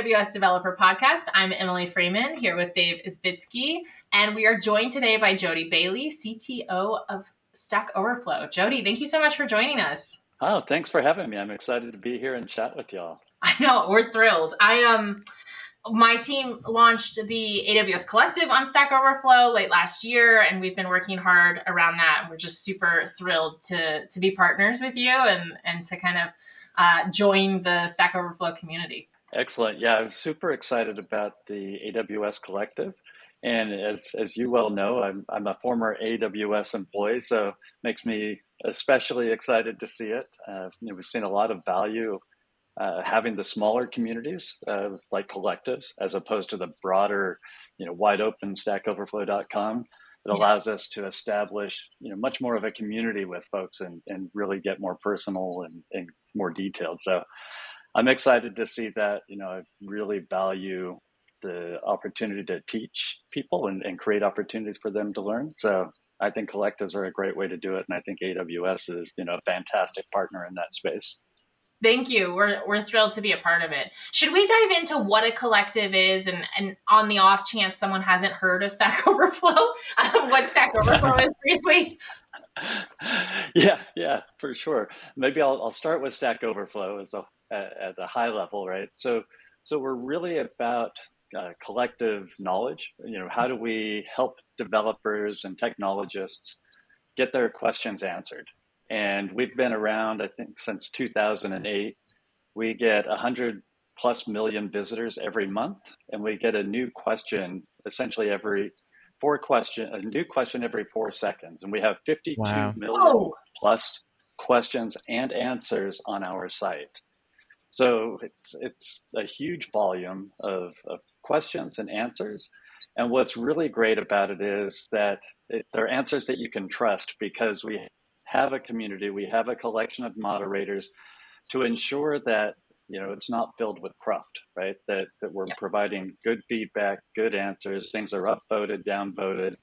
AWS Developer Podcast. I'm Emily Freeman here with Dave Isbitski, and we are joined today by Jody Bailey, CTO of Stack Overflow. Jody, thank you so much for joining us. Oh, thanks for having me. I'm excited to be here and chat with y'all. I know, we're thrilled. I um my team launched the AWS Collective on Stack Overflow late last year, and we've been working hard around that. We're just super thrilled to to be partners with you and and to kind of uh, join the Stack Overflow community. Excellent. Yeah, I'm super excited about the AWS Collective. And as, as you well know, I'm, I'm a former AWS employee, so it makes me especially excited to see it. Uh, you know, we've seen a lot of value uh, having the smaller communities uh, like collectives as opposed to the broader, you know, wide open stackoverflow.com. It allows yes. us to establish, you know, much more of a community with folks and, and really get more personal and, and more detailed. So I'm excited to see that. You know, I really value the opportunity to teach people and, and create opportunities for them to learn. So I think collectives are a great way to do it, and I think AWS is you know a fantastic partner in that space. Thank you. We're we're thrilled to be a part of it. Should we dive into what a collective is, and and on the off chance someone hasn't heard of Stack Overflow, um, what Stack Overflow is briefly? Yeah, yeah, for sure. Maybe I'll I'll start with Stack Overflow as a at, at a high level, right? So so we're really about uh, collective knowledge. You know, how do we help developers and technologists get their questions answered? And we've been around, I think, since 2008. We get 100 plus million visitors every month, and we get a new question essentially every four question, a new question every four seconds. And we have 52 wow. million plus questions and answers on our site. So it's it's a huge volume of, of questions and answers. And what's really great about it is that it, they're answers that you can trust because we have a community, we have a collection of moderators to ensure that you know it's not filled with cruft, right? That that we're yeah. providing good feedback, good answers, things are upvoted, downvoted,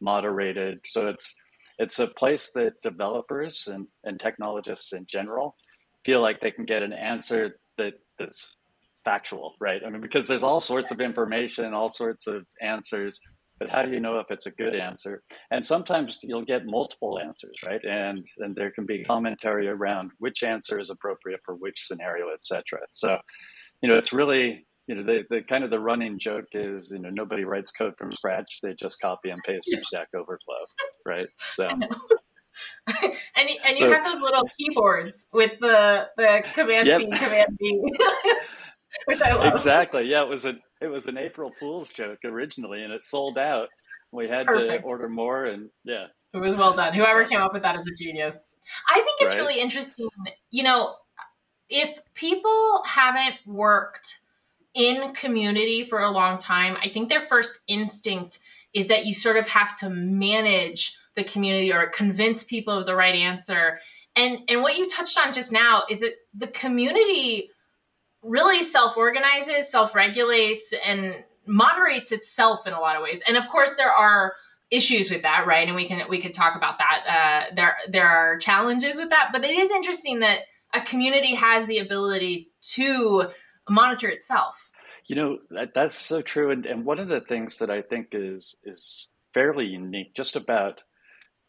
moderated. So it's it's a place that developers and, and technologists in general feel like they can get an answer that is factual, right? I mean, because there's all sorts of information, all sorts of answers, but how do you know if it's a good answer? And sometimes you'll get multiple answers, right? And and there can be commentary around which answer is appropriate for which scenario, etc. So, you know, it's really you know the, the kind of the running joke is you know nobody writes code from scratch; they just copy and paste from Stack Overflow, right? So. and and you so, have those little keyboards with the the command yep. C, command B, which I love. Exactly. Yeah, it was an it was an April Fool's joke originally, and it sold out. We had Perfect. to order more, and yeah, it was well done. Whoever came up with that is a genius. I think it's right? really interesting. You know, if people haven't worked in community for a long time, I think their first instinct is that you sort of have to manage the community or convince people of the right answer. And and what you touched on just now is that the community really self-organizes, self-regulates and moderates itself in a lot of ways. And of course there are issues with that, right? And we can we could talk about that. Uh, there there are challenges with that, but it is interesting that a community has the ability to monitor itself. You know that, that's so true, and, and one of the things that I think is is fairly unique just about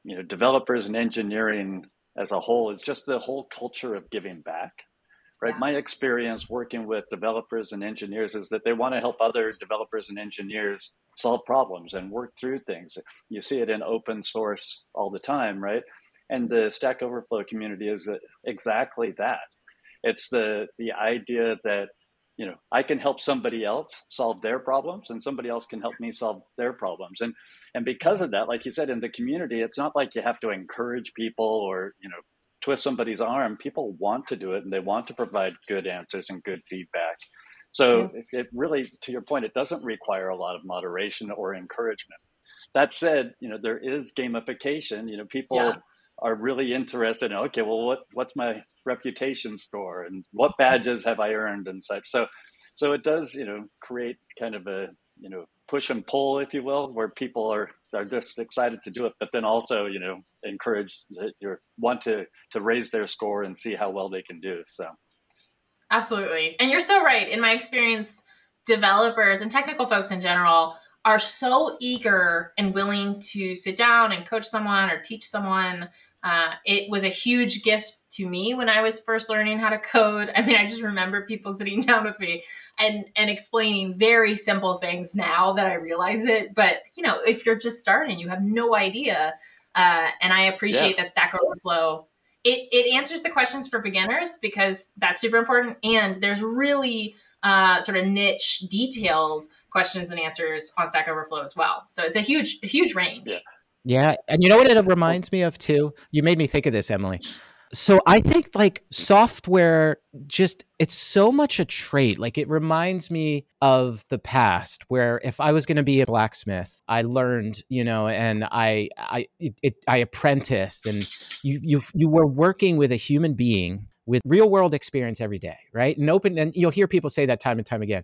you know developers and engineering as a whole is just the whole culture of giving back right? Yeah. my experience working with developers and engineers is that they want to help other developers and engineers solve problems and work through things. You see it in open source all the time right? And the stack overflow community is exactly that. It's the the idea that you know i can help somebody else solve their problems and somebody else can help me solve their problems. And and because of that like you said in the community it's not like you have to encourage people or you know twist somebody's arm. People want to do it and they want to provide good answers and good feedback. So it, it really to your point it doesn't require a lot of moderation or encouragement. That said you know there is gamification. You know people yeah are really interested in okay well what what's my reputation score and what badges have i earned and such? So so it does you know create kind of a you know push and pull if you will where people are are just excited to do it but then also you know encourage you want to to raise their score and see how well they can do so. Absolutely. And you're so right. In my experience developers and technical folks in general are so eager and willing to sit down and coach someone or teach someone. Uh, it was a huge gift to me when I was first learning how to code. I mean, I just remember people sitting down with me and and explaining very simple things now that I realize it. But you know, if you're just starting, you have no idea. Uh, and I appreciate yeah. that Stack Overflow. It it answers the questions for beginners because that's super important. And there's really uh, sort of niche, detailed questions and answers on Stack Overflow as well. So it's a huge, huge range. Yeah. Yeah. And you know what it reminds me of too? You made me think of this, Emily. So I think like software just it's so much a trait. Like it reminds me of the past where if I was going to be a blacksmith, I learned, you know, and I I it, I apprenticed and you you you were working with a human being with real world experience every day, right? And open and you'll hear people say that time and time again.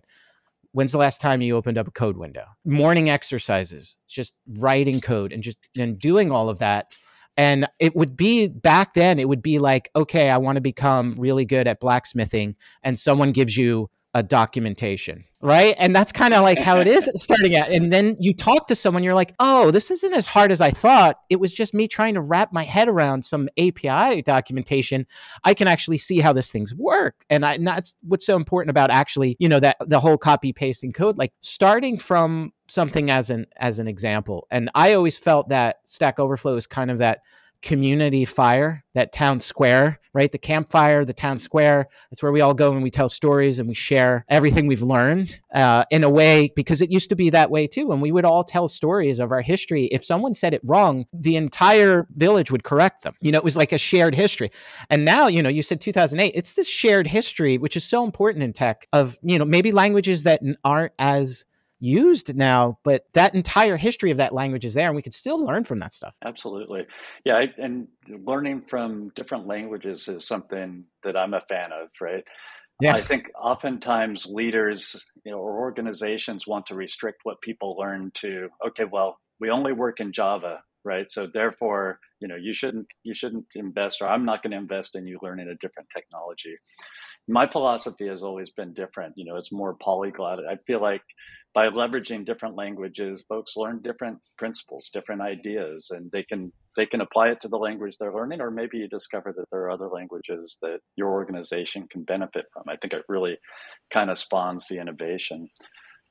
When's the last time you opened up a code window? Morning exercises, just writing code and just and doing all of that and it would be back then, it would be like, okay, I want to become really good at blacksmithing. And someone gives you a documentation, right? And that's kind of like how it is starting at. And then you talk to someone, you're like, oh, this isn't as hard as I thought. It was just me trying to wrap my head around some API documentation. I can actually see how this things work. And, I, and that's what's so important about actually, you know, that the whole copy pasting code, like starting from something as an as an example. And I always felt that Stack Overflow is kind of that community fire, that town square, right? The campfire, the town square. It's where we all go and we tell stories and we share everything we've learned uh, in a way, because it used to be that way too. And we would all tell stories of our history. If someone said it wrong, the entire village would correct them. You know, it was like a shared history. And now, you know, you said 2008, it's this shared history, which is so important in tech of, you know, maybe languages that aren't as used now, but that entire history of that language is there, and we could still learn from that stuff. Absolutely, yeah. I, and learning from different languages is something that I'm a fan of. Right. Yeah. I think oftentimes leaders, you know, or organizations want to restrict what people learn to. Okay, well, we only work in Java, right? So therefore, you know, you shouldn't you shouldn't invest, or I'm not going to invest in you learning a different technology. My philosophy has always been different. You know, it's more polyglot. I feel like by leveraging different languages, folks learn different principles, different ideas, and they can they can apply it to the language they're learning, or maybe you discover that there are other languages that your organization can benefit from. I think it really kind of spawns the innovation.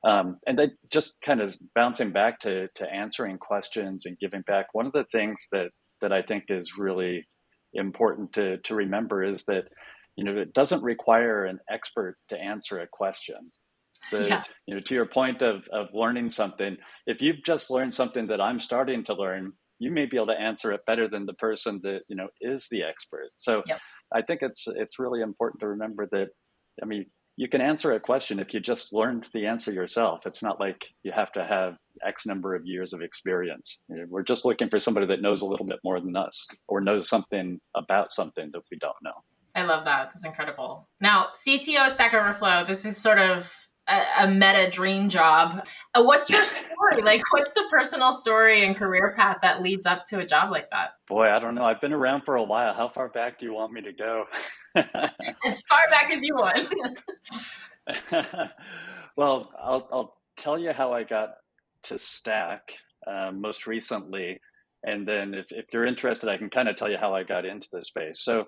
Um, and then just kind of bouncing back to to answering questions and giving back. One of the things that that I think is really important to to remember is that you know it doesn't require an expert to answer a question the, yeah. you know to your point of of learning something if you've just learned something that i'm starting to learn you may be able to answer it better than the person that you know is the expert so yep. i think it's it's really important to remember that i mean you can answer a question if you just learned the answer yourself it's not like you have to have x number of years of experience we're just looking for somebody that knows a little bit more than us or knows something about something that we don't know I love that. That's incredible. Now, CTO Stack Overflow, this is sort of a, a meta dream job. Uh, what's your story? like, what's the personal story and career path that leads up to a job like that? Boy, I don't know. I've been around for a while. How far back do you want me to go? as far back as you want. well, I'll, I'll tell you how I got to Stack uh, most recently. And then if, if you're interested, I can kind of tell you how I got into the space. So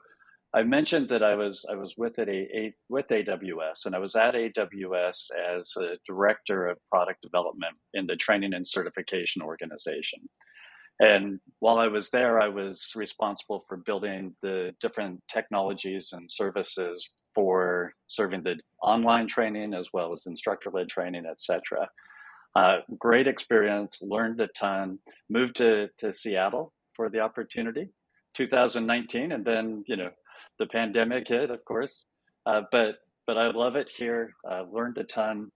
I mentioned that I was I was with at a, a, with AWS, and I was at AWS as a director of product development in the training and certification organization. And while I was there, I was responsible for building the different technologies and services for serving the online training as well as instructor-led training, etc. Uh, great experience, learned a ton. Moved to to Seattle for the opportunity, 2019, and then you know the pandemic hit, of course. Uh, but but I love it here. Uh, learned a ton,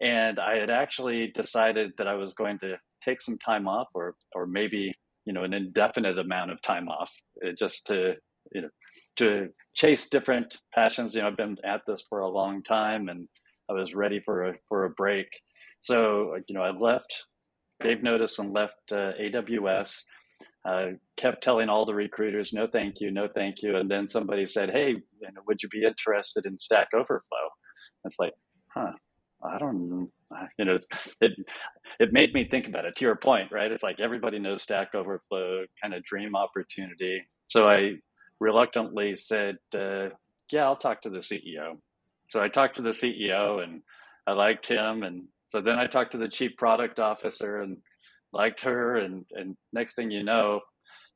and I had actually decided that I was going to take some time off, or or maybe you know an indefinite amount of time off, uh, just to you know to chase different passions. You know, I've been at this for a long time, and I was ready for a for a break. So you know, I left, gave notice, and left uh, AWS uh, kept telling all the recruiters, no, thank you, no, thank you. And then somebody said, hey, would you be interested in Stack Overflow? It's like, huh, I don't, you know, it it made me think about it. To your point, right? It's like everybody knows Stack Overflow, kind of dream opportunity. So I reluctantly said, uh, "Yeah, I'll talk to the CEO." So I talked to the CEO, and I liked him, and so then I talked to the chief product officer, and liked her, and and next thing you know,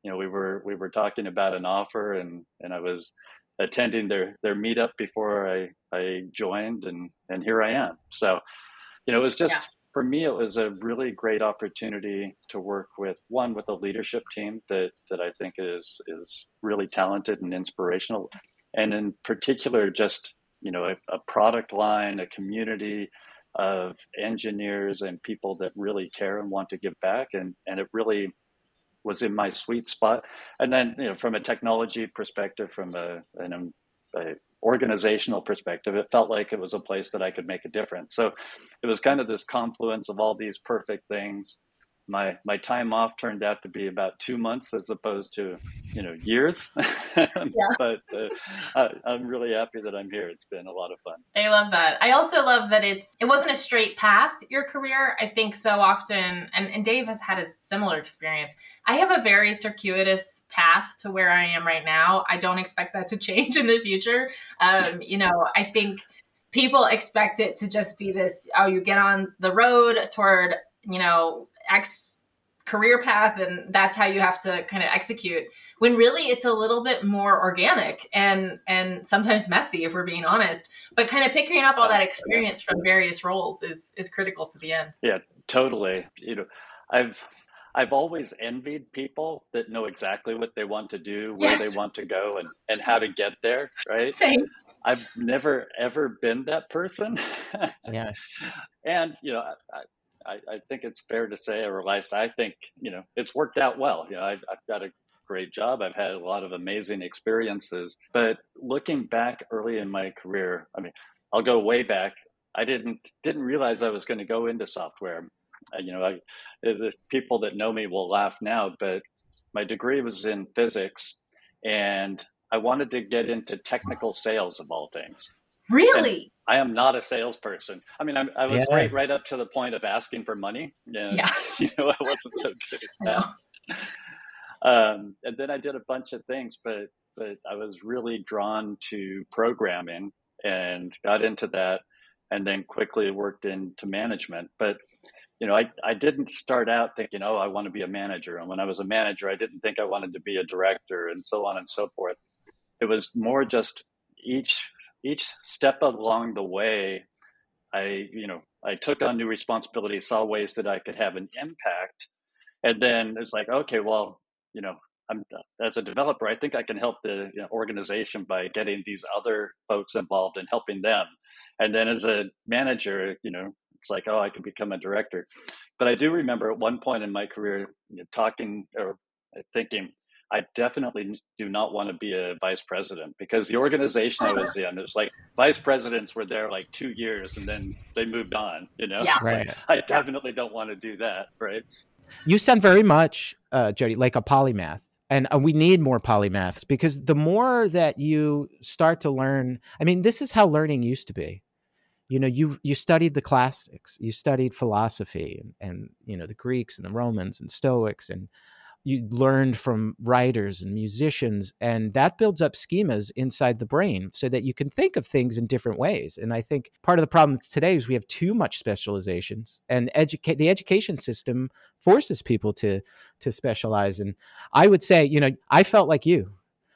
you know, we were we were talking about an offer, and and I was attending their their meetup before I I joined, and and here I am. So, you know, it was just yeah. for me, it was a really great opportunity to work with one with a leadership team that that I think is is really talented and inspirational, and in particular, just you know, a, a product line, a community of engineers and people that really care and want to give back, and and it really was in my sweet spot. And then, you know, from a technology perspective, from a, an, um, a organizational perspective, it felt like it was a place that I could make a difference. So it was kind of this confluence of all these perfect things my my time off turned out to be about two months as opposed to you know years. Yeah. but uh, I, i'm really happy that i'm here. It's been a lot of fun. I love that. I also love that it's it wasn't a straight path your career. I think so often and, and dave has had a similar experience. I have a very circuitous path to where i am right now. I don't expect that to change in the future. Um, you know i think people expect it to just be this oh you get on the road toward you know X career path and that's how you have to kind of execute when really it's a little bit more organic and and sometimes messy if we're being honest but kind of picking up all that experience from various roles is is critical to the end yeah totally you know i've I've always envied people that know exactly what they want to do, where yes. they want to go, and, and how to get there, right? Same. I've never ever been that person. yeah. And you know, I, I, I, think it's fair to say, or at least I think, you know, it's worked out well. You know, I've, I've got a great job. I've had a lot of amazing experiences. But looking back early in my career, I mean, I'll go way back. I didn't didn't realize I was going to go into software. Uh, you know, I, the people that know me will laugh now, but my degree was in physics, and I wanted to get into technical sales of all things. Really? And I am not a salesperson. I mean, I'm, i was yeah. great right up to the point of asking for money. And, yeah. You know, I wasn't so good at that. Um, and then I did a bunch of things, but but I was really drawn to programming and got into that, and then quickly worked into management. But you know, I, I didn't start out thinking, oh, I want to be a manager. And when I was a manager, I didn't think I wanted to be a director and so on and so forth. It was more just each each step along the way, I, you know, I took on new responsibilities, saw ways that I could have an impact. And then it's like, okay, well, you know, I'm as a developer, I think I can help the you know, organization by getting these other folks involved and helping them. And then as a manager, you know, it's like, oh, I can become a director. But I do remember at one point in my career you know, talking or thinking, I definitely do not want to be a vice president because the organization I was in, it was like vice presidents were there like two years and then they moved on, you know? Yeah. Right. I definitely don't want to do that, right? You sound very much, uh, Jody, like a polymath. And uh, we need more polymaths because the more that you start to learn, I mean, this is how learning used to be. You know, you you studied the classics, you studied philosophy and, and you know the Greeks and the Romans and Stoics and you learned from writers and musicians and that builds up schemas inside the brain so that you can think of things in different ways. And i think part of the problem today is we have too much specializations and educate the education system forces people to to specialize. And i would say you know i felt like you.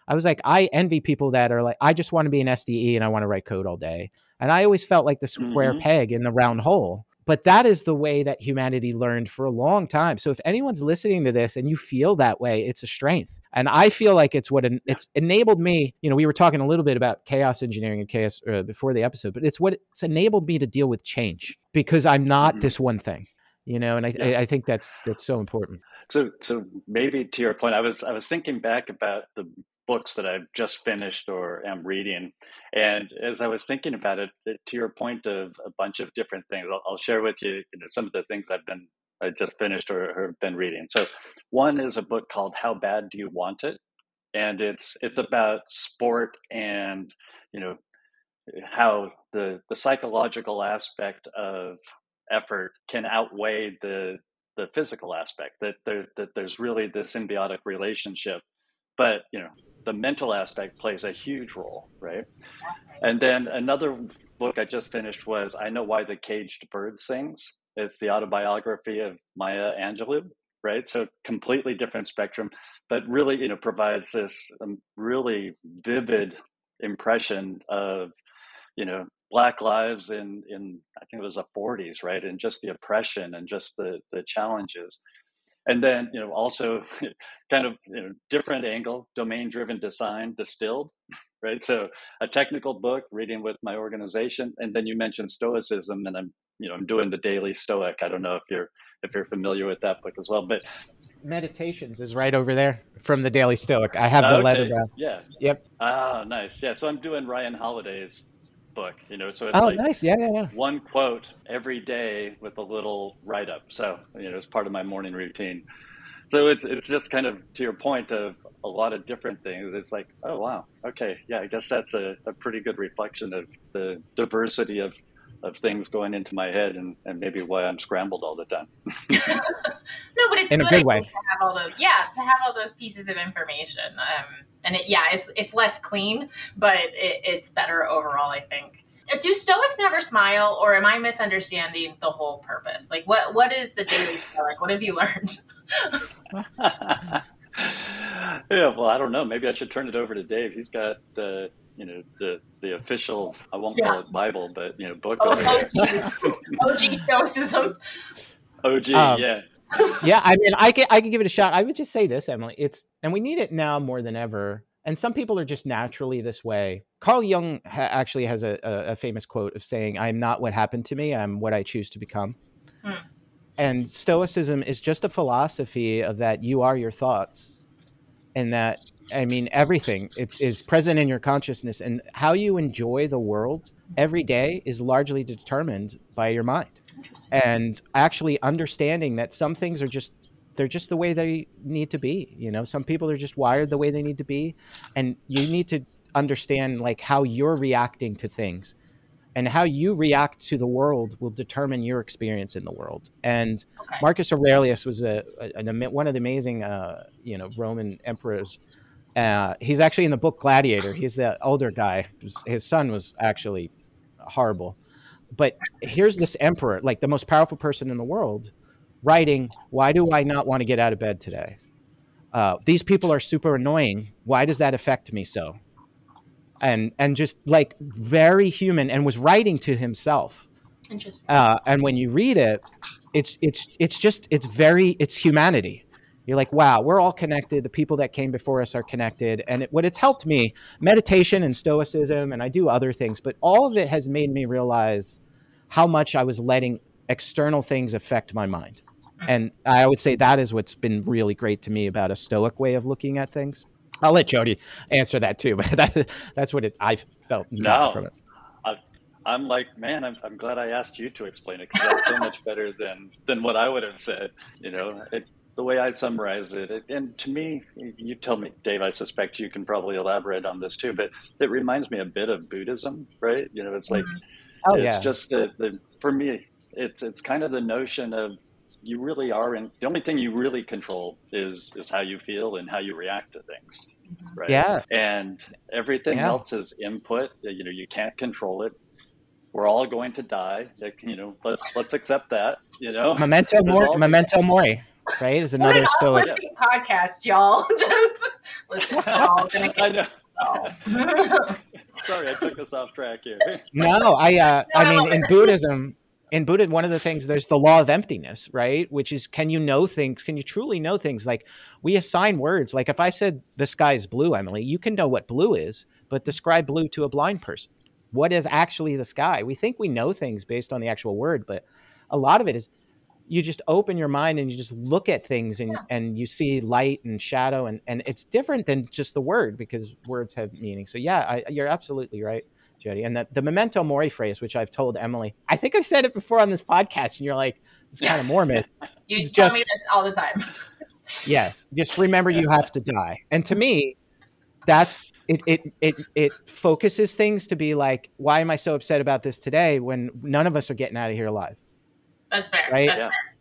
I was like i envy people that are like i just want to be an sde and i want to write code all day. And i always felt like the square mm-hmm. peg in the round hole but that is the way that humanity learned for a long time so if anyone's listening to this and you feel that way it's a strength and i feel like it's what en- it's enabled me you know we were talking a little bit about chaos engineering and chaos uh, before the episode but it's what it's enabled me to deal with change because i'm not mm-hmm. this one thing you know and I, yeah. I, I think that's that's so important so so maybe to your point i was i was thinking back about the books that I've just finished or am reading. And as I was thinking about it, to your point of a bunch of different things, I'll, I'll share with you, you know, some of the things I've been I just finished or, or been reading. So one is a book called How Bad Do You Want It? And it's it's about sport and you know how the the psychological aspect of effort can outweigh the the physical aspect that there that there's really this symbiotic relationship but you know the mental aspect plays a huge role right and then another book i just finished was i know why the caged bird sings it's the autobiography of maya angelou right so completely different spectrum but really you know provides this um, really vivid impression of you know black lives in in I think it was the 40s, right? And just the oppression and just the the challenges. And then you know also kind of you know different angle, domain driven design distilled, right? So a technical book, reading with my organization, and then you mentioned stoicism, and I'm you know I'm doing the daily Stoic. I don't know if you're if you're familiar with that book as well, but Meditations is right over there from the Daily Stoic. I have the okay. leather. Yeah. Yep. Ah, nice. Yeah. So I'm doing Ryan Holiday's book, you know, so it's oh, like nice. Yeah, yeah, yeah. one quote every day with a little write up. So, you know, it's part of my morning routine. So it's it's just kind of to your point of a lot of different things. It's like, oh wow, okay, yeah, I guess that's a, a pretty good reflection of the diversity of of things going into my head and, and maybe why I'm scrambled all the time. no, but it's in good, a good way to have all those. Yeah, to have all those pieces of information. Um, and it, yeah, it's it's less clean, but it, it's better overall. I think. Do Stoics never smile, or am I misunderstanding the whole purpose? Like, what what is the daily Stoic? What have you learned? yeah, well, I don't know. Maybe I should turn it over to Dave. He's got uh, you know the the official I won't yeah. call it Bible, but you know book. Oh, OG, OG Stoicism. OG, um, yeah. Yeah, I mean, I can I can give it a shot. I would just say this, Emily. It's and we need it now more than ever. And some people are just naturally this way. Carl Jung ha- actually has a, a, a, famous quote of saying, "I'm not what happened to me. I'm what I choose to become." Hmm. And Stoicism is just a philosophy of that you are your thoughts, and that I mean, everything it, is present in your consciousness, and how you enjoy the world every day is largely determined by your mind. And actually understanding that some things are just they're just the way they need to be. You know, some people are just wired the way they need to be, and you need to understand like how you're reacting to things and how you react to the world will determine your experience in the world. And okay. Marcus Aurelius was a, a, a, one of the amazing, uh, you know, Roman emperors uh, he's actually in the book Gladiator. He's the older guy. His son was actually horrible. But here's this emperor, like the most powerful person in the world, writing, Why do I not want to get out of bed today? Uh, these people are super annoying. Why does that affect me so? And and just like very human, and was writing to himself. Interesting. Uh, and when you read it, it's it's it's just it's very it's humanity you're like, wow, we're all connected. The people that came before us are connected. And it, what it's helped me, meditation and stoicism, and I do other things, but all of it has made me realize how much I was letting external things affect my mind. Hmm. And I would say that is what's been really great to me about a stoic way of looking at things. I'll let Jody answer that too, but that, that's what it, I felt no, from it. I'm like, man, I'm, I'm glad I asked you to explain it because that's so much better than than what I would have said. You know, it, the way I summarize it, it, and to me, you tell me, Dave, I suspect you can probably elaborate on this too, but it reminds me a bit of Buddhism, right? You know, it's like, mm-hmm. oh, it's yeah. just the, the, for me, it's, it's kind of the notion of you really are in, the only thing you really control is, is how you feel and how you react to things. Mm-hmm. Right. Yeah. And everything yeah. else is input. You know, you can't control it we're all going to die. You know, let's let's accept that. You know, memento mori. Memento mori right? Is another stoic podcast, y'all. Just listen, all gonna I know. Sorry, I took us off track here. no, I uh, I mean in Buddhism, in Buddha, one of the things there's the law of emptiness, right? Which is can you know things? Can you truly know things? Like we assign words. Like if I said the sky is blue, Emily, you can know what blue is, but describe blue to a blind person. What is actually the sky? We think we know things based on the actual word, but a lot of it is you just open your mind and you just look at things and, yeah. and you see light and shadow and, and it's different than just the word because words have meaning. So yeah, I, you're absolutely right, Jody. And the, the memento mori phrase, which I've told Emily, I think I've said it before on this podcast and you're like, it's kind of Mormon. you it's tell just, me this all the time. yes. Just remember you have to die. And to me, that's it, it it it focuses things to be like, why am I so upset about this today when none of us are getting out of here alive? That's fair. Right? That's yeah. fair.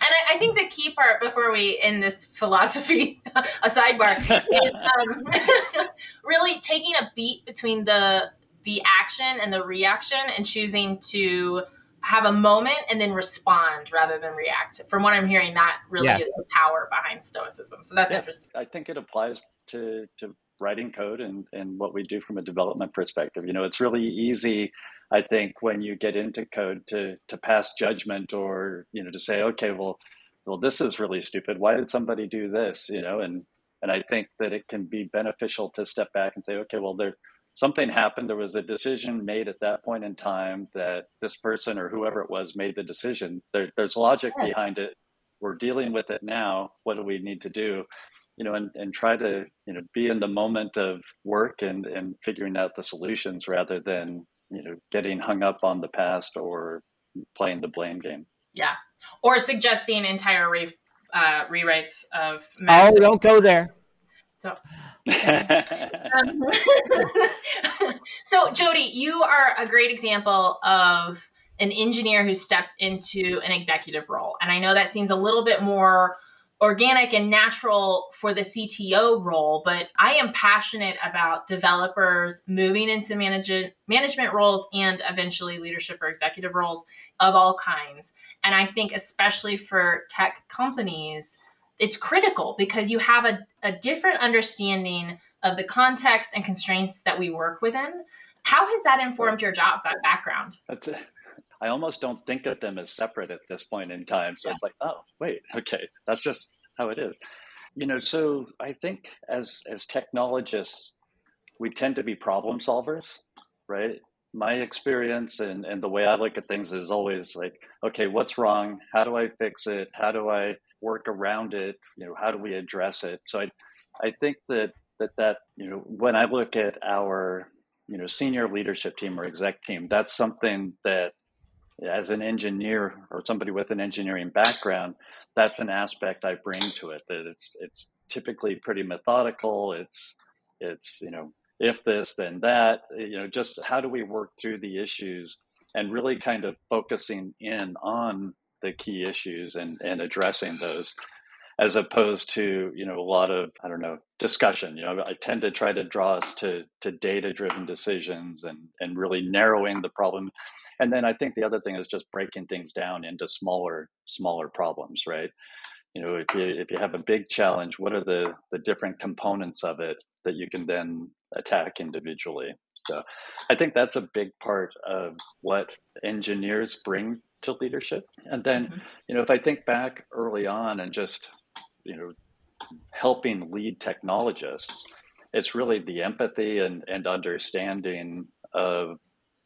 And I, I, think the key part before we end this philosophy, a sidebar, is um, really taking a beat between the the action and the reaction and choosing to have a moment and then respond rather than react. From what I'm hearing, that really yeah. is the power behind stoicism. So that's yeah, interesting. I think it applies to to writing code and, and what we do from a development perspective. You know, it's really easy, I think, when you get into code to to pass judgment or, you know, to say, okay, well, well, this is really stupid. Why did somebody do this? You know, and and I think that it can be beneficial to step back and say, okay, well, there something happened. There was a decision made at that point in time that this person or whoever it was made the decision. There, there's logic behind it. We're dealing with it now. What do we need to do? You know, and, and try to, you know, be in the moment of work and, and figuring out the solutions rather than, you know, getting hung up on the past or playing the blame game. Yeah. Or suggesting entire re- uh, rewrites of. Oh, don't go there. So, um, so Jody, you are a great example of an engineer who stepped into an executive role, and I know that seems a little bit more organic and natural for the CTO role, but I am passionate about developers moving into management management roles and eventually leadership or executive roles of all kinds. And I think especially for tech companies, it's critical because you have a, a different understanding of the context and constraints that we work within. How has that informed your job, background? That's it. I almost don't think of them as separate at this point in time. So yeah. it's like, oh, wait, okay, that's just how it is. You know, so I think as as technologists, we tend to be problem solvers, right? My experience and, and the way I look at things is always like, okay, what's wrong? How do I fix it? How do I work around it? You know, how do we address it? So I, I think that that that you know when I look at our you know senior leadership team or exec team, that's something that as an engineer or somebody with an engineering background, that's an aspect I bring to it. That it's it's typically pretty methodical. It's it's you know if this then that you know just how do we work through the issues and really kind of focusing in on the key issues and, and addressing those as opposed to you know a lot of i don't know discussion you know i tend to try to draw us to to data driven decisions and and really narrowing the problem and then i think the other thing is just breaking things down into smaller smaller problems right you know if you if you have a big challenge what are the the different components of it that you can then attack individually so i think that's a big part of what engineers bring to leadership. And then, mm-hmm. you know, if I think back early on and just, you know, helping lead technologists, it's really the empathy and, and understanding of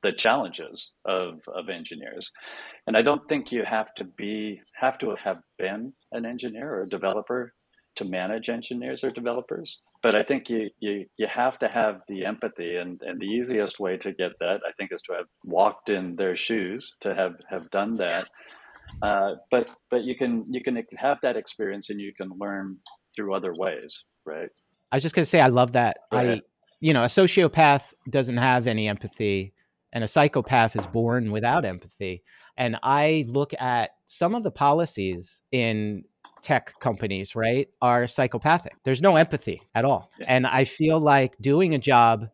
the challenges of, of engineers. And I don't think you have to be have to have been an engineer or a developer to manage engineers or developers. But I think you, you, you have to have the empathy, and, and the easiest way to get that, I think, is to have walked in their shoes, to have, have done that. Uh, but but you can you can have that experience, and you can learn through other ways, right? I was just gonna say, I love that. I you know, a sociopath doesn't have any empathy, and a psychopath is born without empathy. And I look at some of the policies in tech companies, right, are psychopathic. There's no empathy at all. And I feel like doing a job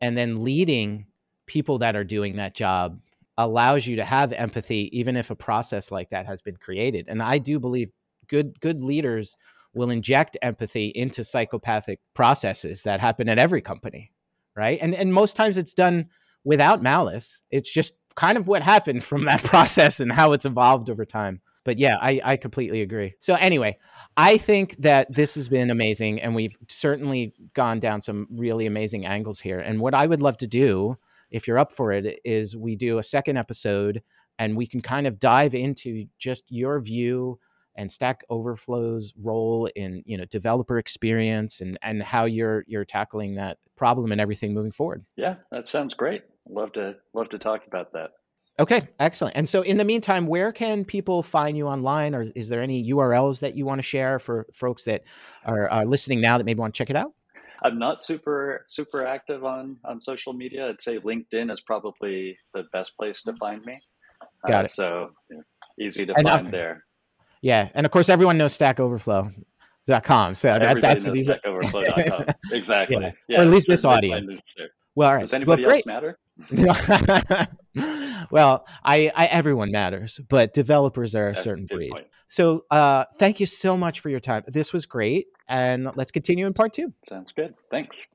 and then leading people that are doing that job allows you to have empathy even if a process like that has been created. And I do believe good good leaders will inject empathy into psychopathic processes that happen at every company, right? And and most times it's done without malice. It's just kind of what happened from that process and how it's evolved over time but yeah, I, I completely agree. So anyway, I think that this has been amazing, and we've certainly gone down some really amazing angles here. And what I would love to do, if you're up for it, is we do a second episode, and we can kind of dive into just your view and Stack Overflow's role in you know developer experience and and how you're you're tackling that problem and everything moving forward. Yeah, that sounds great. Love to love to talk about that. Okay, excellent. And so, in the meantime, where can people find you online, or is there any URLs that you want to share for folks that are uh, listening now that maybe want to check it out? I'm not super super active on on social media. I'd say LinkedIn is probably the best place to find me. Got uh, it. So easy to and find up, there. Yeah, and of course everyone knows Stack Overflow. Dot com. So that, that's knows stackoverflow.com. exactly. Yeah. Yeah. Or at least this audience. Well, all right. Does anybody well, else matter? well, I, I, everyone matters, but developers are a certain breed. Point. So, uh, thank you so much for your time. This was great, and let's continue in part two. Sounds good. Thanks.